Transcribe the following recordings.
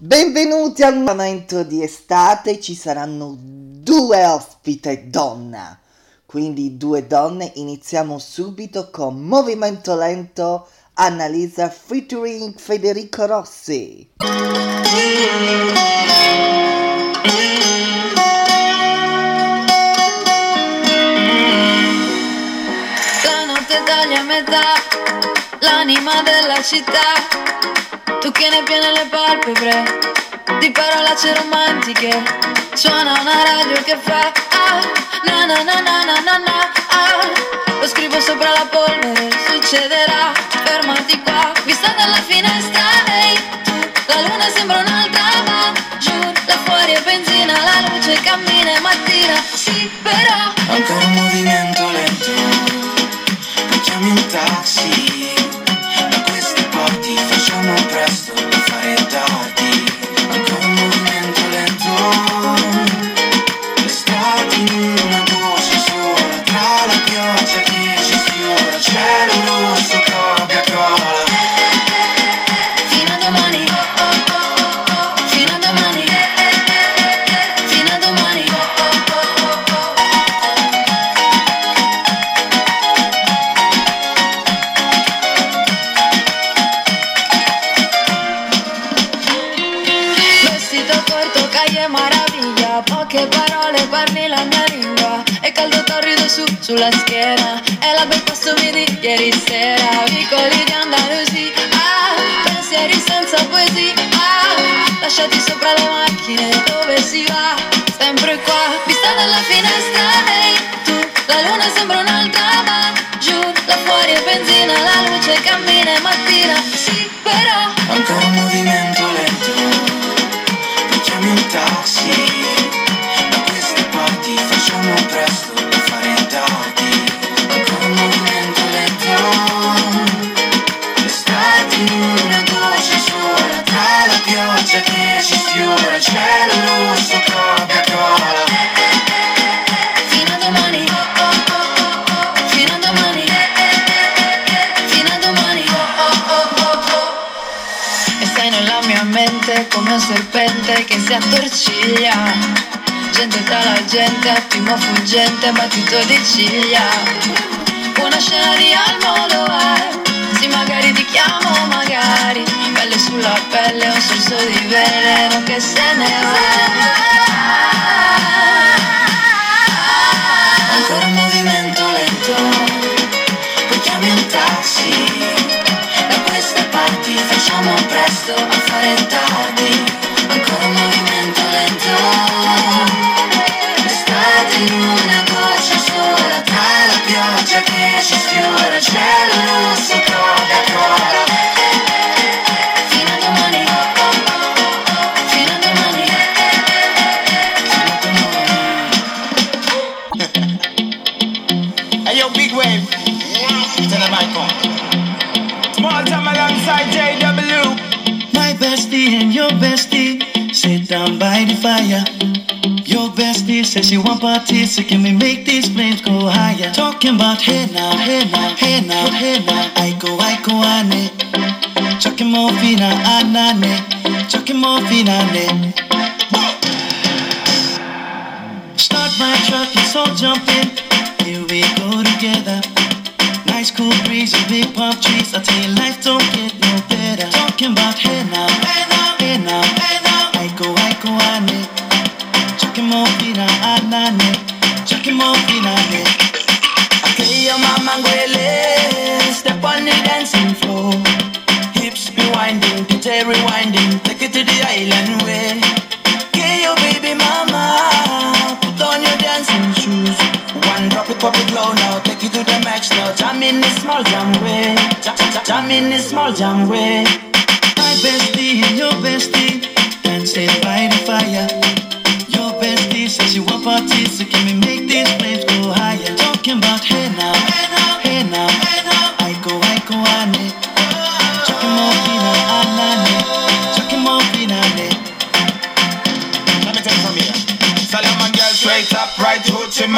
Benvenuti al momento di estate, ci saranno due ospite donna. Quindi due donne, iniziamo subito con Movimento Lento, Annalisa featuring Federico Rossi. La notte taglia a metà, l'anima della città tu che ne piene le palpebre di parolacce romantiche. Suona una radio che fa ah, na na na na na na na ah. Lo scrivo sopra la polvere, succederà, fermati qua, vista dalla finestra, ehi, hey, la luna sembra un'altra, ma giù, là fuori è benzina, la luce cammina e mattina, sì, però. Ancora un movimento lento, mi chiami un taxi ah, Lasciati sopra le macchine come un serpente che si attorciglia gente tra la gente, attimo fuggente, battito di ciglia. Una scena di Almodovar, sì magari ti chiamo, magari. Pelle sulla pelle, un sorso di veleno che se ne va. Ancora facciamo presto a fare tardi. Ancora un movimento lento. In una goccia sola tra la pioggia che ci sfiora cielo rosso Coca-Cola fino a domani. Fino a domani. Fino a domani. Hey yo big wave. Turn the mic on small time alongside JW my bestie and your bestie sit down by the fire your bestie says she want parties, so can we make these flames go higher? Talking about hey now, hey now, hey now, hey now. Aiko, aiko, ane. Chucking more fina, anane. Chucking more fina, ne. Start my truck, let's all jump in. Here we go together. Nice cool breeze with big pop trees. I tell you, life don't get no better. Talking about hey now, hey now, hey now, hey now. I go, I go, I need. Chucking more feet, I, I, I need. Chucking more feet. Jam, in the small jam way. My bestie and your bestie Dancing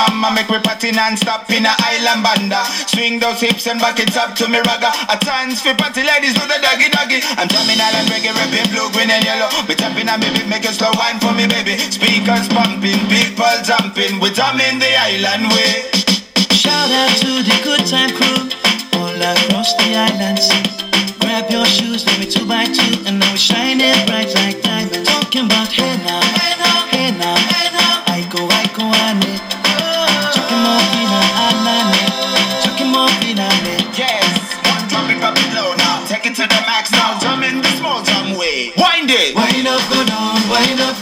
mama Make me party non-stop in a island banda Swing those hips and back it up to me ragga A chance for party ladies do the doggy doggy I'm jamming island reggae, rapping blue, green and yellow We on me beat, make a slow wine for me, baby. Speakers pumping, people jumping. We drumming the island way. Shout out to the good time crew all across the island. Grab your shoes, let me two by two, and now we shining bright like diamonds. Talking about hey now,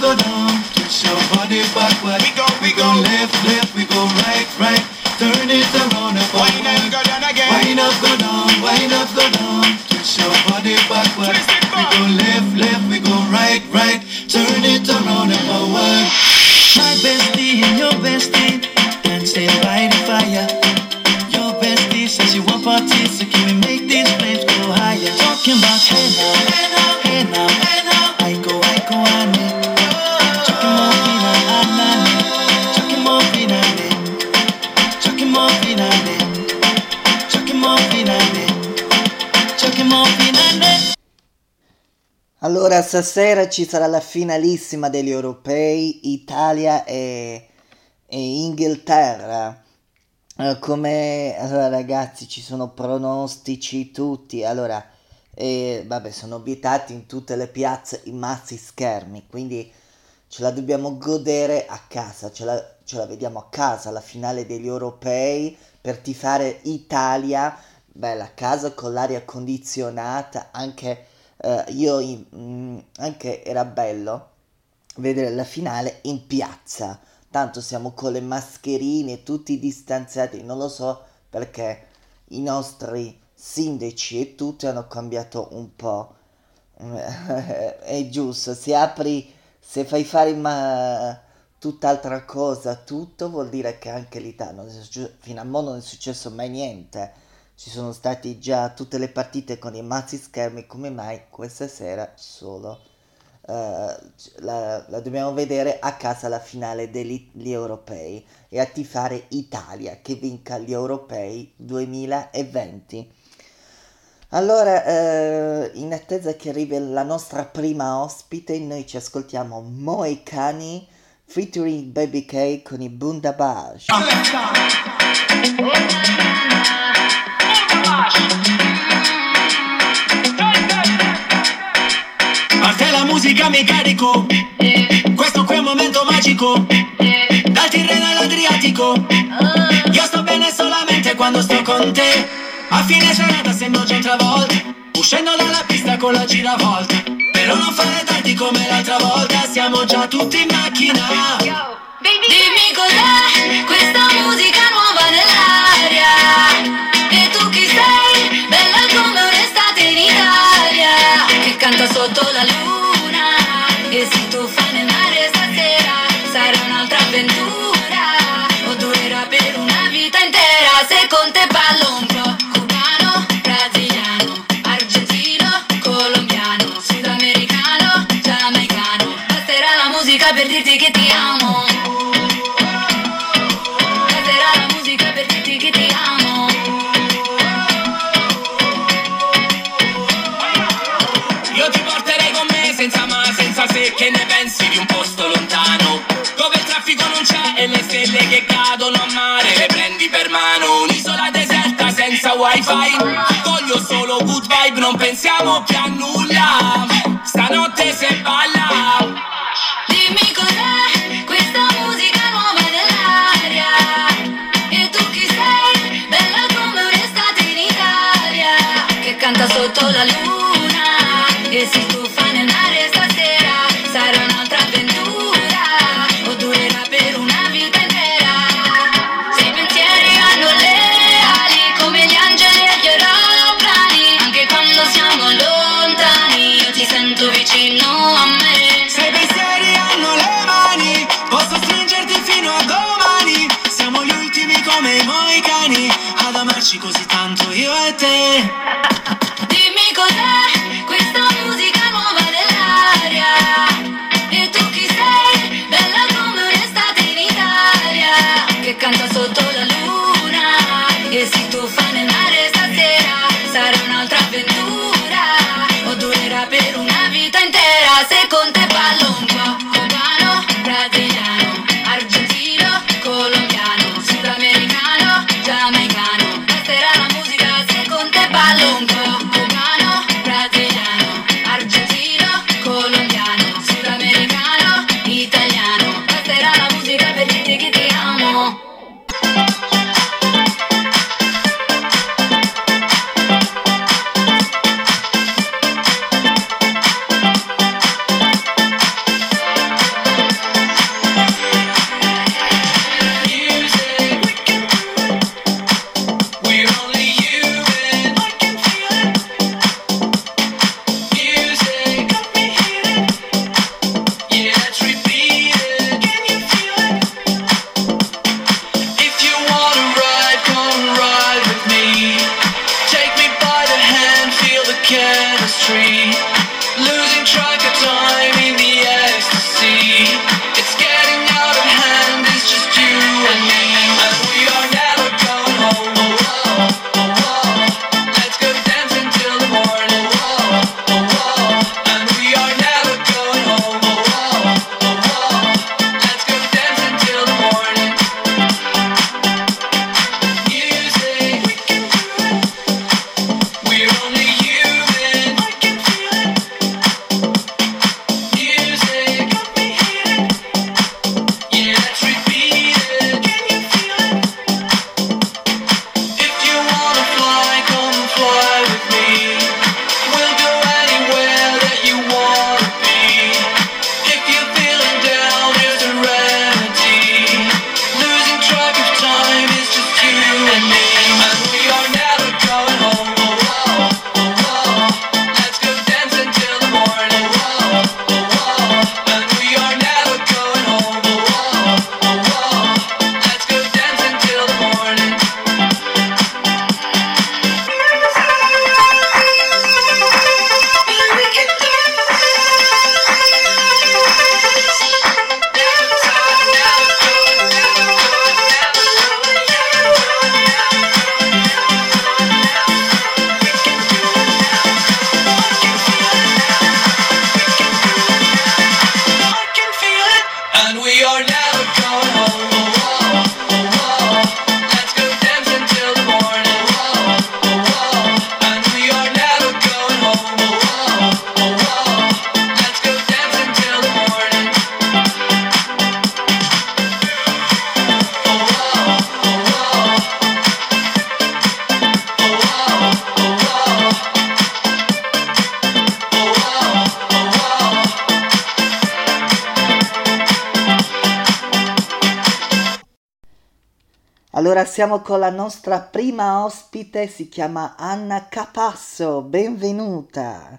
go down. Twist your body backward. We go, we, we go, go left, left, we go right, right. Turn it around and forward. Wind up, go down again. Wind up, go down, wind up, go down. Twist your body backward. We go left, left, we go right, right. Turn it around and forward. My bestie and your bestie Allora, stasera ci sarà la finalissima degli europei, Italia e, e Inghilterra. Eh, come allora, ragazzi, ci sono pronostici tutti. Allora, eh, vabbè, sono vietati in tutte le piazze i mazzi schermi, quindi ce la dobbiamo godere a casa, ce la, ce la vediamo a casa, la finale degli europei per tifare Italia, bella casa con l'aria condizionata, anche eh, io mh, mm, anche era bello vedere la finale in piazza, tanto siamo con le mascherine tutti distanziati, non lo so perché i nostri sindaci e tutti hanno cambiato un po'. è giusto, se apri, se fai fare ma tutt'altra cosa, tutto vuol dire che anche l'Italia, fino a mo non è successo mai niente. Ci sono stati già tutte le partite con i mazzi schermi, come mai questa sera solo uh, la, la, dobbiamo vedere a casa la finale degli europei e a tifare Italia che vinca gli europei 2020. Allora, eh, in attesa che arrivi la nostra prima ospite, noi ci ascoltiamo Moicani featuring Baby K con i Bundabash. Parte la musica mi carico, questo qui è un momento magico, dal Tirreno all'Adriatico, io sto bene solamente quando sto con te. A fine serata sembro già travolta. Uscendo dalla pista con la giravolta. Però non fare tardi come l'altra volta. Siamo già tutti in macchina. Dimmi cos'è questa musica nuova nell'aria sotto la luna. E si tuffa nel mare stasera Sarà un'altra avventura. O durerà per una vita intera. Se con te ballo un po' per dirti che ti amo. Per mano. Un'isola deserta senza wifi. Voglio solo good vibe, non pensiamo più a nulla. Stanotte se balla Allora siamo con la nostra prima ospite, si chiama Anna Capasso, benvenuta.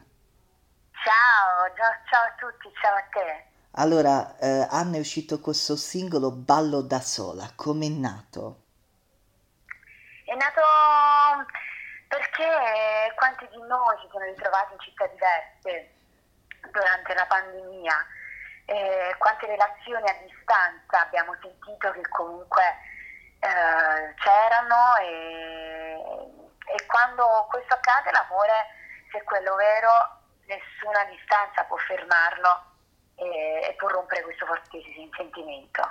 Ciao, ciao, a tutti, ciao a te. Allora, eh, Anna è uscito questo singolo Ballo da sola, com'è nato? È nato perché quanti di noi si sono ritrovati in città diverse durante la pandemia, eh, quante relazioni a distanza abbiamo sentito che comunque eh, c'erano e, e quando questo accade l'amore, se quello vero, nessuna distanza può fermarlo e, e può rompere questo fortissimo sentimento.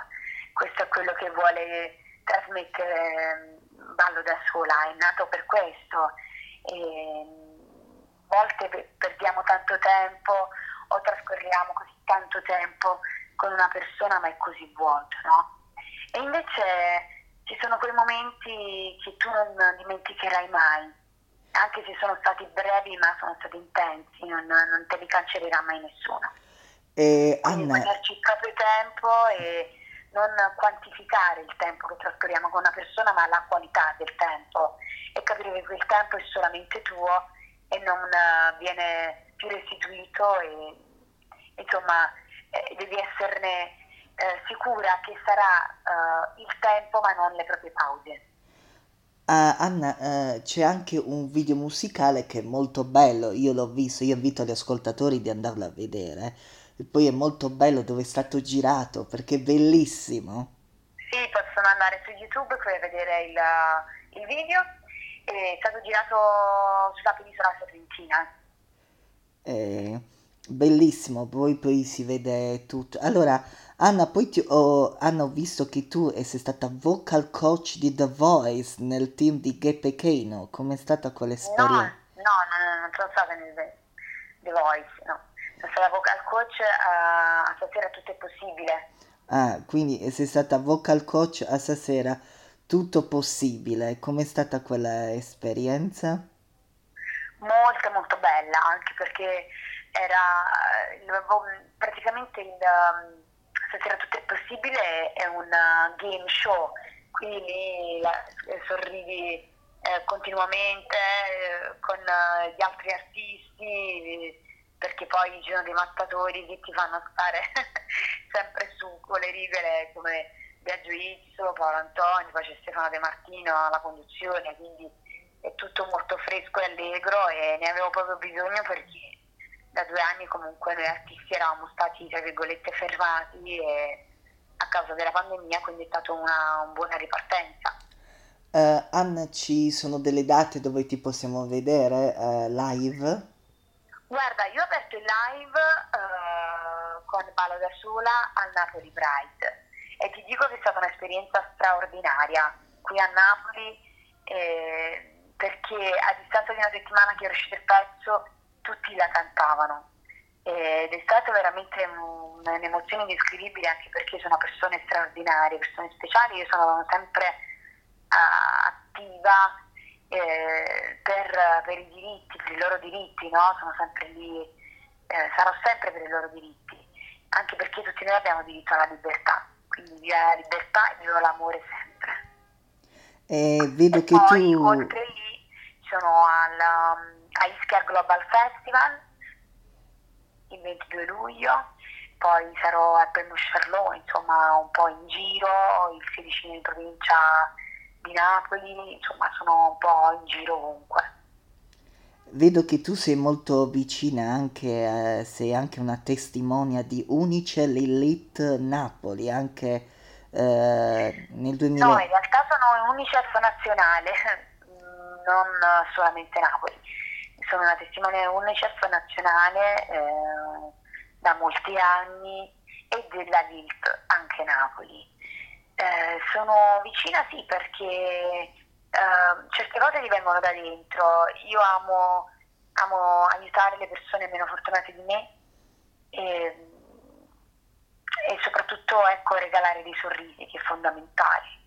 Questo è quello che vuole trasmettere mm, Ballo da sola, è nato per questo. E, mm, volte pe- perdiamo tanto tempo o trascorriamo così tanto tempo con una persona ma è così vuoto, no? E invece ci sono quei momenti che tu non dimenticherai mai, anche se sono stati brevi ma sono stati intensi, non, non te li cancellerà mai nessuno. E Anna, prenderci il proprio tempo e non quantificare il tempo che trascorriamo con una persona, ma la qualità del tempo e capire che quel tempo è solamente tuo e non eh, viene più restituito e insomma eh, devi esserne eh, sicura che sarà eh, il tempo ma non le proprie pause. ah, Anna, eh, c'è anche un video musicale che è molto bello, io l'ho visto, io invito gli ascoltatori di andarlo a vedere. E poi è molto bello dove è stato girato perché è bellissimo. Sì, possono andare su YouTube per vedere il, il video. È stato girato sulla penisola sorrentina. Eh, bellissimo, poi, poi si vede tutto. Allora, Anna, poi ti, ho, Anna, ho visto che tu sei stata vocal coach di The Voice nel team di Gay Pechino. Com'è stata No, quell'esperienza? no, no, non sono stata nel The Voice, no. Sono stata vocal coach a, a stasera tutto è possibile. Ah, quindi sei stata vocal coach a stasera, tutto possibile. Com'è stata quella esperienza? Molto molto bella, anche perché era il- praticamente il um, Stasera tutto è possibile è un uh, game show, quindi lì la- sorridi eh, continuamente eh, con eh, gli altri artisti perché poi ci sono dei mattatori che ti fanno stare sempre su con le rigole come Biagio Izzo, Paolo Antonio, poi c'è Stefano De Martino alla conduzione, quindi è tutto molto fresco e allegro e ne avevo proprio bisogno perché da due anni comunque noi artisti eravamo stati tra virgolette fermati e a causa della pandemia quindi è stata una, una buona ripartenza. Eh, Anna, ci sono delle date dove ti possiamo vedere eh, live? Guarda, io ho aperto il live eh, con Ballo da sola al Napoli Pride e ti dico che è stata un'esperienza straordinaria qui a Napoli eh, perché a distanza di una settimana che era uscito il pezzo tutti la cantavano ed è stata veramente un- un'emozione indescrivibile anche perché sono persone straordinarie, persone speciali, io sono sempre ah, attiva eh, per, per i diritti, per i loro diritti, no? Sono sempre lì, eh, sarò sempre per i loro diritti, anche perché tutti noi abbiamo diritto alla libertà, quindi viva la libertà e viva l'amore sempre. E vedo E che poi tu... oltre lì sono al, a Ischia Global Festival il 22 luglio, poi sarò a Charlot, insomma un po' in giro, il 16 in provincia di Napoli, insomma sono un po' in giro ovunque. Vedo che tu sei molto vicina anche, eh, sei anche una testimonia di Unice Lilith Napoli, anche eh, nel 2000... No, in realtà sono UNICEF nazionale, non solamente Napoli. Sono una testimone UNICEF nazionale eh, da molti anni e della LILT anche Napoli. Eh, sono vicina sì perché eh, certe cose ti vengono da dentro. Io amo, amo aiutare le persone meno fortunate di me e, e soprattutto ecco, regalare dei sorrisi che è fondamentale.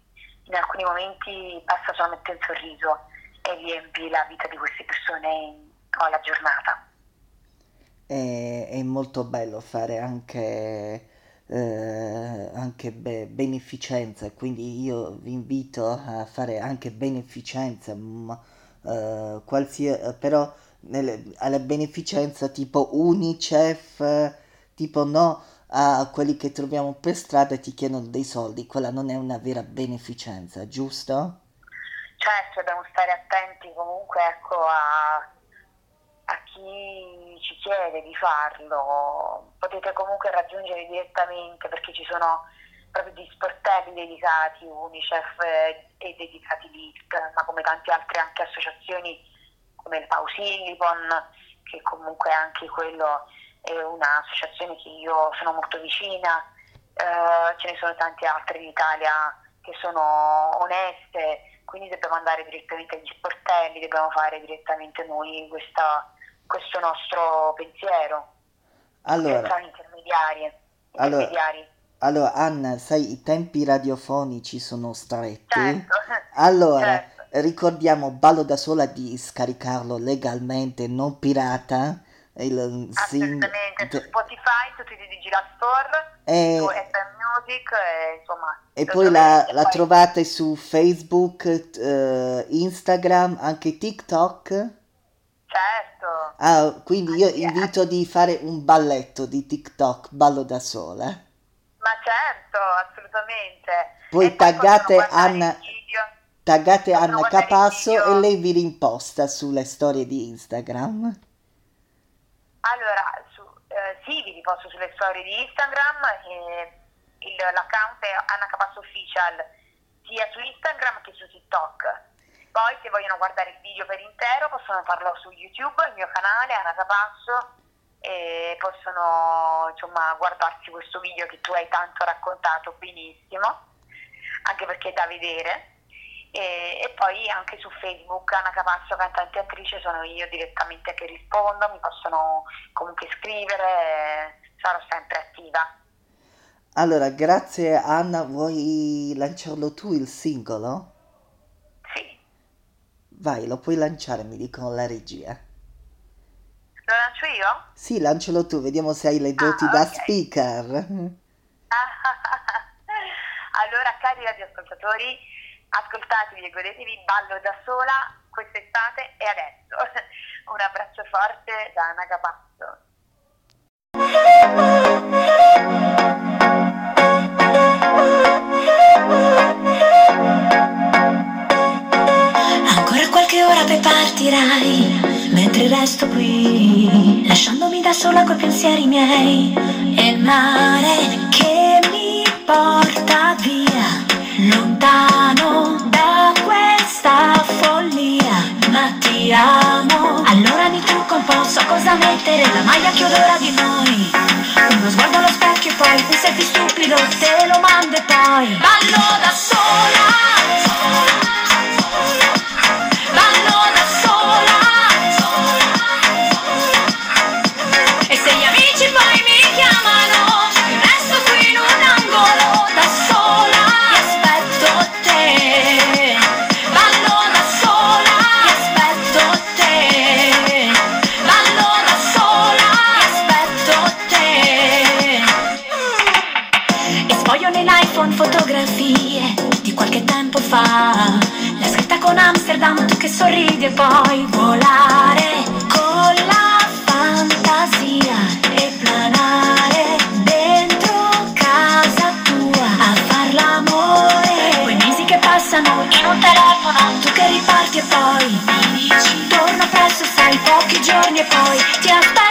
In alcuni momenti basta solamente un sorriso e riempi la vita di queste persone in- o la giornata. È, è molto bello fare anche, eh, anche be- beneficenza, quindi io vi invito a fare anche beneficenza, ma, eh, qualsia- però nelle- alla beneficenza tipo Unicef, tipo no a quelli che troviamo per strada e ti chiedono dei soldi, quella non è una vera beneficenza, giusto? Certo, dobbiamo stare attenti comunque ecco, a, a chi ci chiede di farlo. Potete comunque raggiungere direttamente perché ci sono proprio degli sportelli dedicati Unicef e dedicati LIFT, ma come tante altre anche associazioni come il Pausilipon, che comunque anche quello è un'associazione che io sono molto vicina, Eh, ce ne sono tante altre in Italia che sono oneste, quindi dobbiamo andare direttamente agli sportelli, dobbiamo fare direttamente noi questa- questo nostro pensiero, Allora, intermediari. Allora, allora Anna, sai, i tempi radiofonici sono stretti. Certo, Allora, certo. ricordiamo Ballo da sola di scaricarlo legalmente, non pirata. Il sing- Assolutamente, su Spotify, su tutti i Digital Store, e, su FM Music, e, insomma. e poi la, trovate, la poi- trovate su Facebook, eh, Instagram, anche TikTok. Certo, Ah, quindi io Anche- invito di fare un balletto di TikTok, ballo da sola. ma certo, assolutamente. Poi E taggate Anna-. Taggate Anna Capasso e lei vi rimposta sulle storie di Instagram. Allora, su, eh, sì, vi riposto sulle storie di Instagram, e il- l'account è Anna Capasso Official sia su Instagram che su TikTok. Poi se vogliono guardare il video per intero possono farlo su YouTube, il mio canale Anna Capasso, e possono insomma guardarsi questo video che tu hai tanto raccontato benissimo, anche perché è da vedere. E, e, poi anche su Facebook Anna Capasso, cantante e attrice, sono io direttamente che rispondo, mi possono comunque scrivere, sarò sempre attiva. Allora, grazie Anna, vuoi lanciarlo tu il singolo? Vai, lo puoi lanciare, mi dicono la regia. Lo lancio io? Sì, lancialo tu, vediamo se hai le doti ah, da okay. speaker. allora, cari radioascoltatori, ascoltatevi e godetevi Ballo da sola quest'estate e adesso. Un abbraccio forte da Anna Capasso. Poi partirai, mentre resto qui, lasciandomi da sola coi pensieri miei. E il mare che mi porta via, lontano da questa follia. Ma ti amo, allora mi trucco un po', so cosa mettere, la maglia che odora di noi. Uno sguardo allo specchio e poi un selfie stupido, te lo mando e poi ballo da sola. boy, just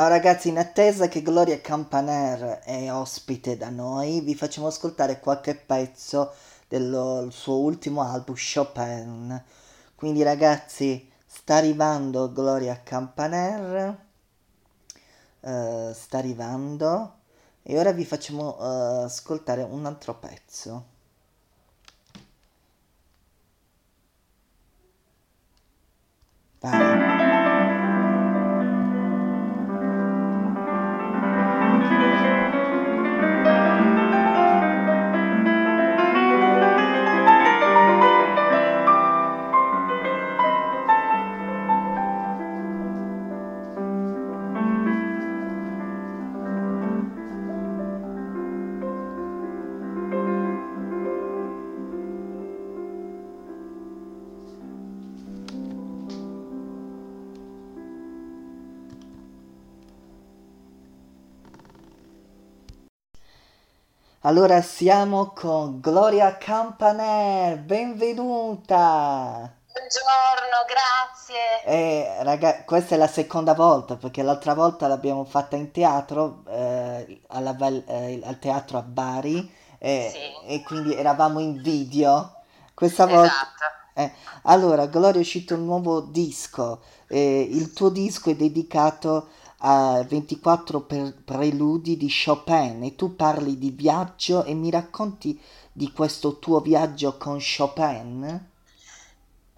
Oh, ragazzi, in attesa che Gloria Campaner è ospite da noi, vi facciamo ascoltare qualche pezzo del suo ultimo album Chopin. Quindi ragazzi, sta arrivando Gloria Campaner. Uh, sta arrivando. E ora vi facciamo uh, ascoltare un altro pezzo. Allora siamo con Gloria Campaner, benvenuta! Buongiorno, grazie. Eh, raga, questa è la seconda volta perché l'altra volta l'abbiamo fatta in teatro, eh, alla, eh, al teatro a Bari eh, sì. e quindi eravamo in video. Questa volta... Esatto. Eh, allora, Gloria è uscito un nuovo disco, eh, il tuo disco è dedicato a 24 per- preludi di Chopin e tu parli di viaggio e mi racconti di questo tuo viaggio con Chopin?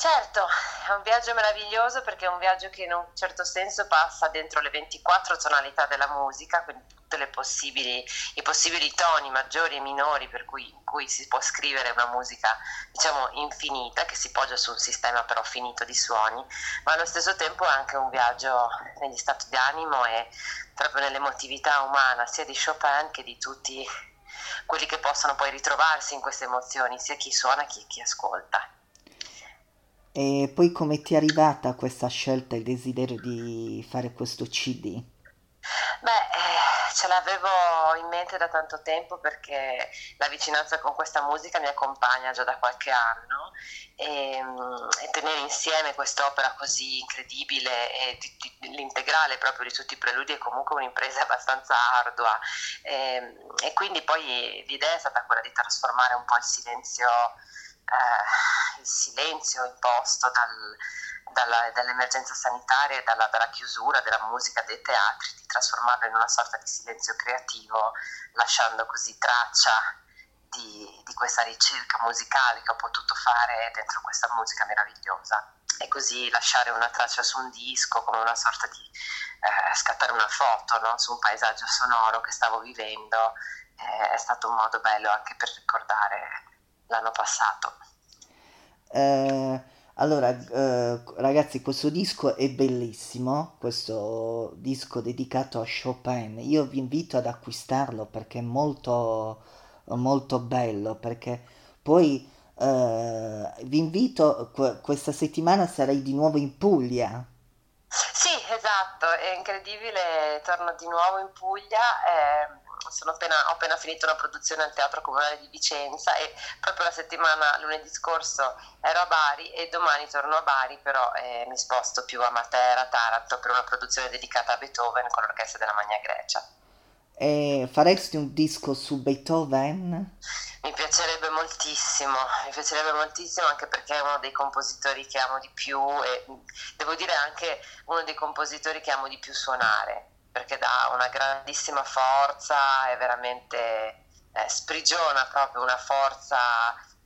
Certo, è un viaggio meraviglioso perché è un viaggio che in un certo senso passa dentro le 24 tonalità della musica, quindi tutti i possibili toni maggiori e minori per cui, cui, si può scrivere una musica diciamo infinita che si poggia su un sistema però finito di suoni, ma allo stesso tempo è anche un viaggio negli stati d'animo e proprio nell'emotività umana sia di Chopin che di tutti quelli che possono poi ritrovarsi in queste emozioni, sia chi suona che chi ascolta. E poi come ti è arrivata questa scelta il desiderio di fare questo CD? Beh, eh, ce l'avevo in mente da tanto tempo perché la vicinanza con questa musica mi accompagna già da qualche anno e, mm, e tenere insieme quest'opera così incredibile e di, di, l'integrale proprio di tutti i preludi è comunque un'impresa abbastanza ardua e, e quindi poi l'idea è stata quella di trasformare un po' il silenzio eh, il silenzio imposto dal, dalla, dall'emergenza sanitaria e dalla, dalla, chiusura della musica dei teatri, di trasformarlo in una sorta di silenzio creativo, lasciando così traccia di, di questa ricerca musicale che ho potuto fare dentro questa musica meravigliosa e così lasciare una traccia su un disco come una sorta di eh, scattare una foto no? su un paesaggio sonoro che stavo vivendo eh, è stato un modo bello anche per ricordare l'anno passato. Eh, allora, eh, ragazzi, questo disco è bellissimo, questo disco dedicato a Chopin. Io vi invito ad acquistarlo perché è molto, molto bello, perché poi eh, vi invito, questa settimana sarei di nuovo in Puglia. Sì, esatto, è incredibile, torno di nuovo in Puglia. Eh appena, ho appena finito una produzione al Teatro Comunale di Vicenza e proprio la settimana, lunedì scorso, ero a Bari e domani torno a Bari, però eh, mi sposto più a Matera, Taranto, per una produzione dedicata a Beethoven con l'Orchestra della Magna Grecia. E faresti un disco su Beethoven? Mi piacerebbe moltissimo, mi piacerebbe moltissimo anche perché è uno dei compositori che amo di più e devo dire anche uno dei compositori che amo di più suonare perché dà una grandissima forza e veramente eh, sprigiona proprio una forza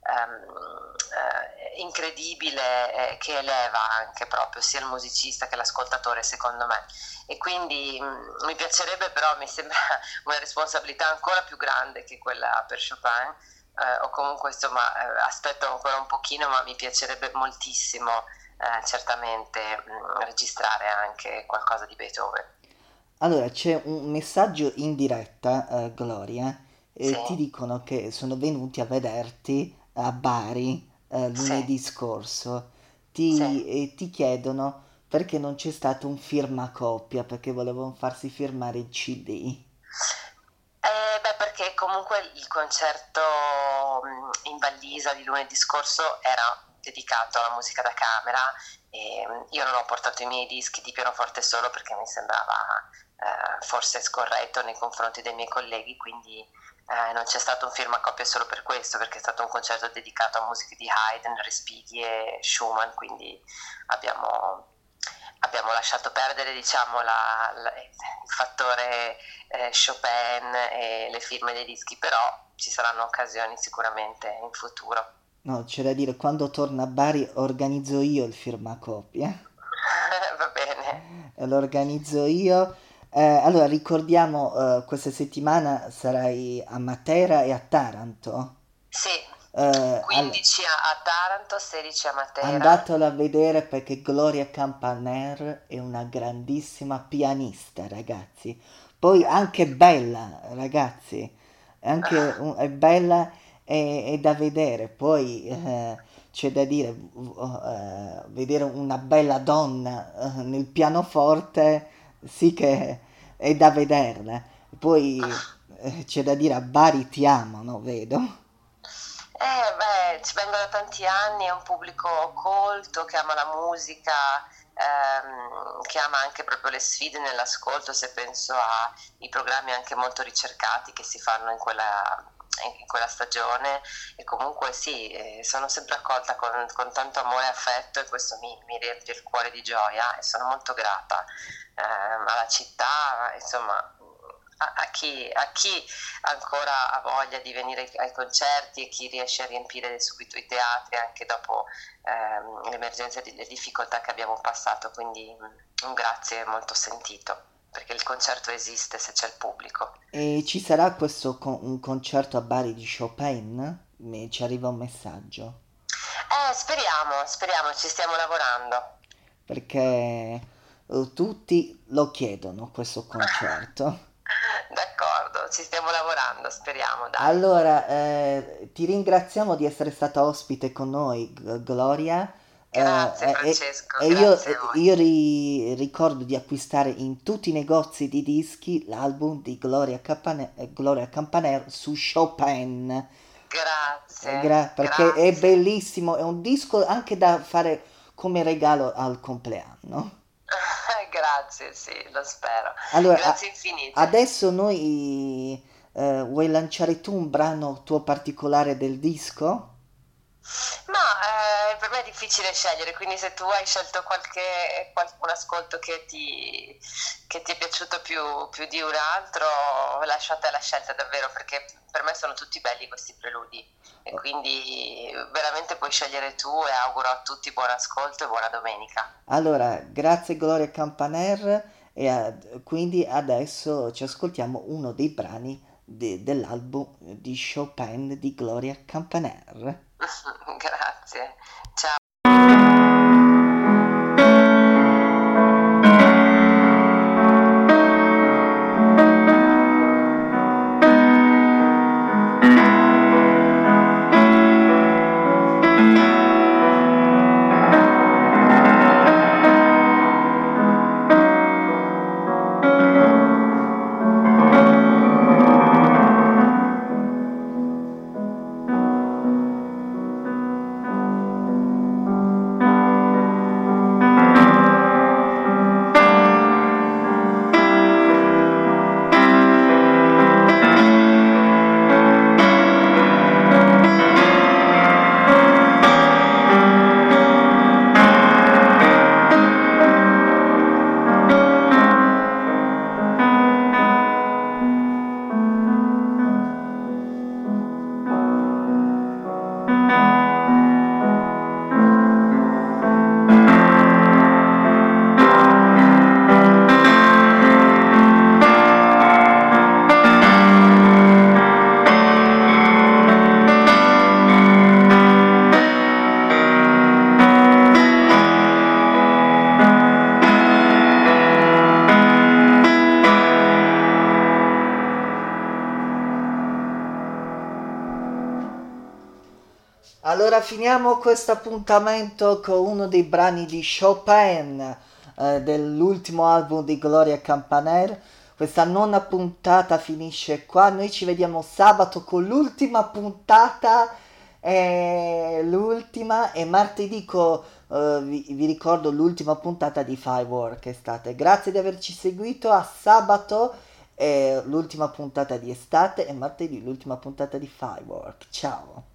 ehm, eh, incredibile eh, che eleva anche proprio sia il musicista che l'ascoltatore secondo me. E quindi mh, mm, mi piacerebbe però mi sembra una responsabilità ancora più grande che quella per Chopin eh, o comunque insomma eh, aspetto ancora un pochino ma mi piacerebbe moltissimo eh, certamente mh, mm, registrare anche qualcosa di Beethoven allora, c'è un messaggio in diretta, eh, Gloria, e Sì. ti dicono che sono venuti a vederti a Bari eh, lunedì scorso. Ti, Sì. e ti chiedono perché non c'è stato un firmacopia, perché volevano farsi firmare il CD. Eh, beh, perché comunque il concerto mh, in Vallisa di lunedì scorso era dedicato alla musica da camera e mm, io non ho portato i miei dischi di pianoforte solo perché mi sembrava eh, forse scorretto nei confronti dei miei colleghi, quindi eh, non c'è stato un firmacopia solo per questo, perché è stato un concerto dedicato a musiche di Haydn, Respighi e Schumann, quindi abbiamo, abbiamo lasciato perdere diciamo, la, la, il fattore eh, Chopin e le firme dei dischi, però ci saranno occasioni sicuramente in futuro. No, c'è da dire, quando torno a Bari organizzo io il firmacopia. Va bene. Lo organizzo io. Eh, allora, ricordiamo, eh, questa settimana sarai a Matera e a Taranto. Sì, eh, 15 all... a Taranto, 16 a Matera. Andatelo a vedere perché Gloria Campaner è una grandissima pianista, ragazzi. Poi anche bella, ragazzi. Anche un, è bella e, è da vedere. Poi eh, c'è da dire, uh, vedere una bella donna uh, nel pianoforte, sì che è da vederla. Poi uh, c'è da dire, a Bari ti amano, vedo. Eh beh, ci vengo da tanti anni, è un pubblico colto che ama la musica, ehm, che ama anche proprio le sfide nell'ascolto, se penso ai programmi anche molto ricercati che si fanno in quella, in quella stagione. E comunque sì, eh, sono sempre accolta con, con, tanto amore e affetto e questo mi, mi, riempie il cuore di gioia e sono molto grata eh, alla città, insomma a, chi, a, chi, ancora ha voglia di venire ai concerti e chi riesce a riempire subito i teatri anche dopo ehm, l'emergenza e le difficoltà che abbiamo passato, quindi un grazie molto sentito perché il concerto esiste se c'è il pubblico. E ci sarà questo con- un concerto a Bari di Chopin? Mi, ci arriva un messaggio. Eh, speriamo, speriamo, ci stiamo lavorando. Perché uh, tutti lo chiedono questo concerto. D'accordo, ci stiamo lavorando, speriamo. Dai. Allora, eh, ti ringraziamo di essere stata ospite con noi, Gloria. Grazie uh, Francesco. E, io, io ri, ricordo di acquistare in tutti i negozi di dischi l'album di Gloria, Campane, Gloria Campaner su Chopin. Grazie. Gra- perché grazie. è bellissimo, è un disco anche da fare come regalo al compleanno. grazie, sì, lo spero. Allora, grazie infinite. Adesso noi uh, vuoi lanciare tu un brano tuo particolare del disco? Ma eh, per me è difficile scegliere, quindi se tu hai scelto qualche, qualche ascolto che ti, che ti, è piaciuto più, più di un altro, lasciate la scelta davvero, perché per me sono tutti belli questi preludi e quindi veramente puoi scegliere tu e auguro a tutti buon ascolto e buona domenica. Allora, grazie Gloria Campaner e a, quindi adesso ci ascoltiamo uno dei brani de, dell'album di Chopin di Gloria Campaner. Grazie, ciao. Finiamo questo appuntamento con uno dei brani di Chopin eh, dell'ultimo album di Gloria Campaner. Questa nona puntata finisce qua. Noi ci vediamo sabato con l'ultima puntata E l'ultima è martedì, co- eh, vi, vi ricordo l'ultima puntata di Firework estate. Grazie di averci seguito a sabato, l'ultima puntata di estate e martedì l'ultima puntata di Firework. Ciao!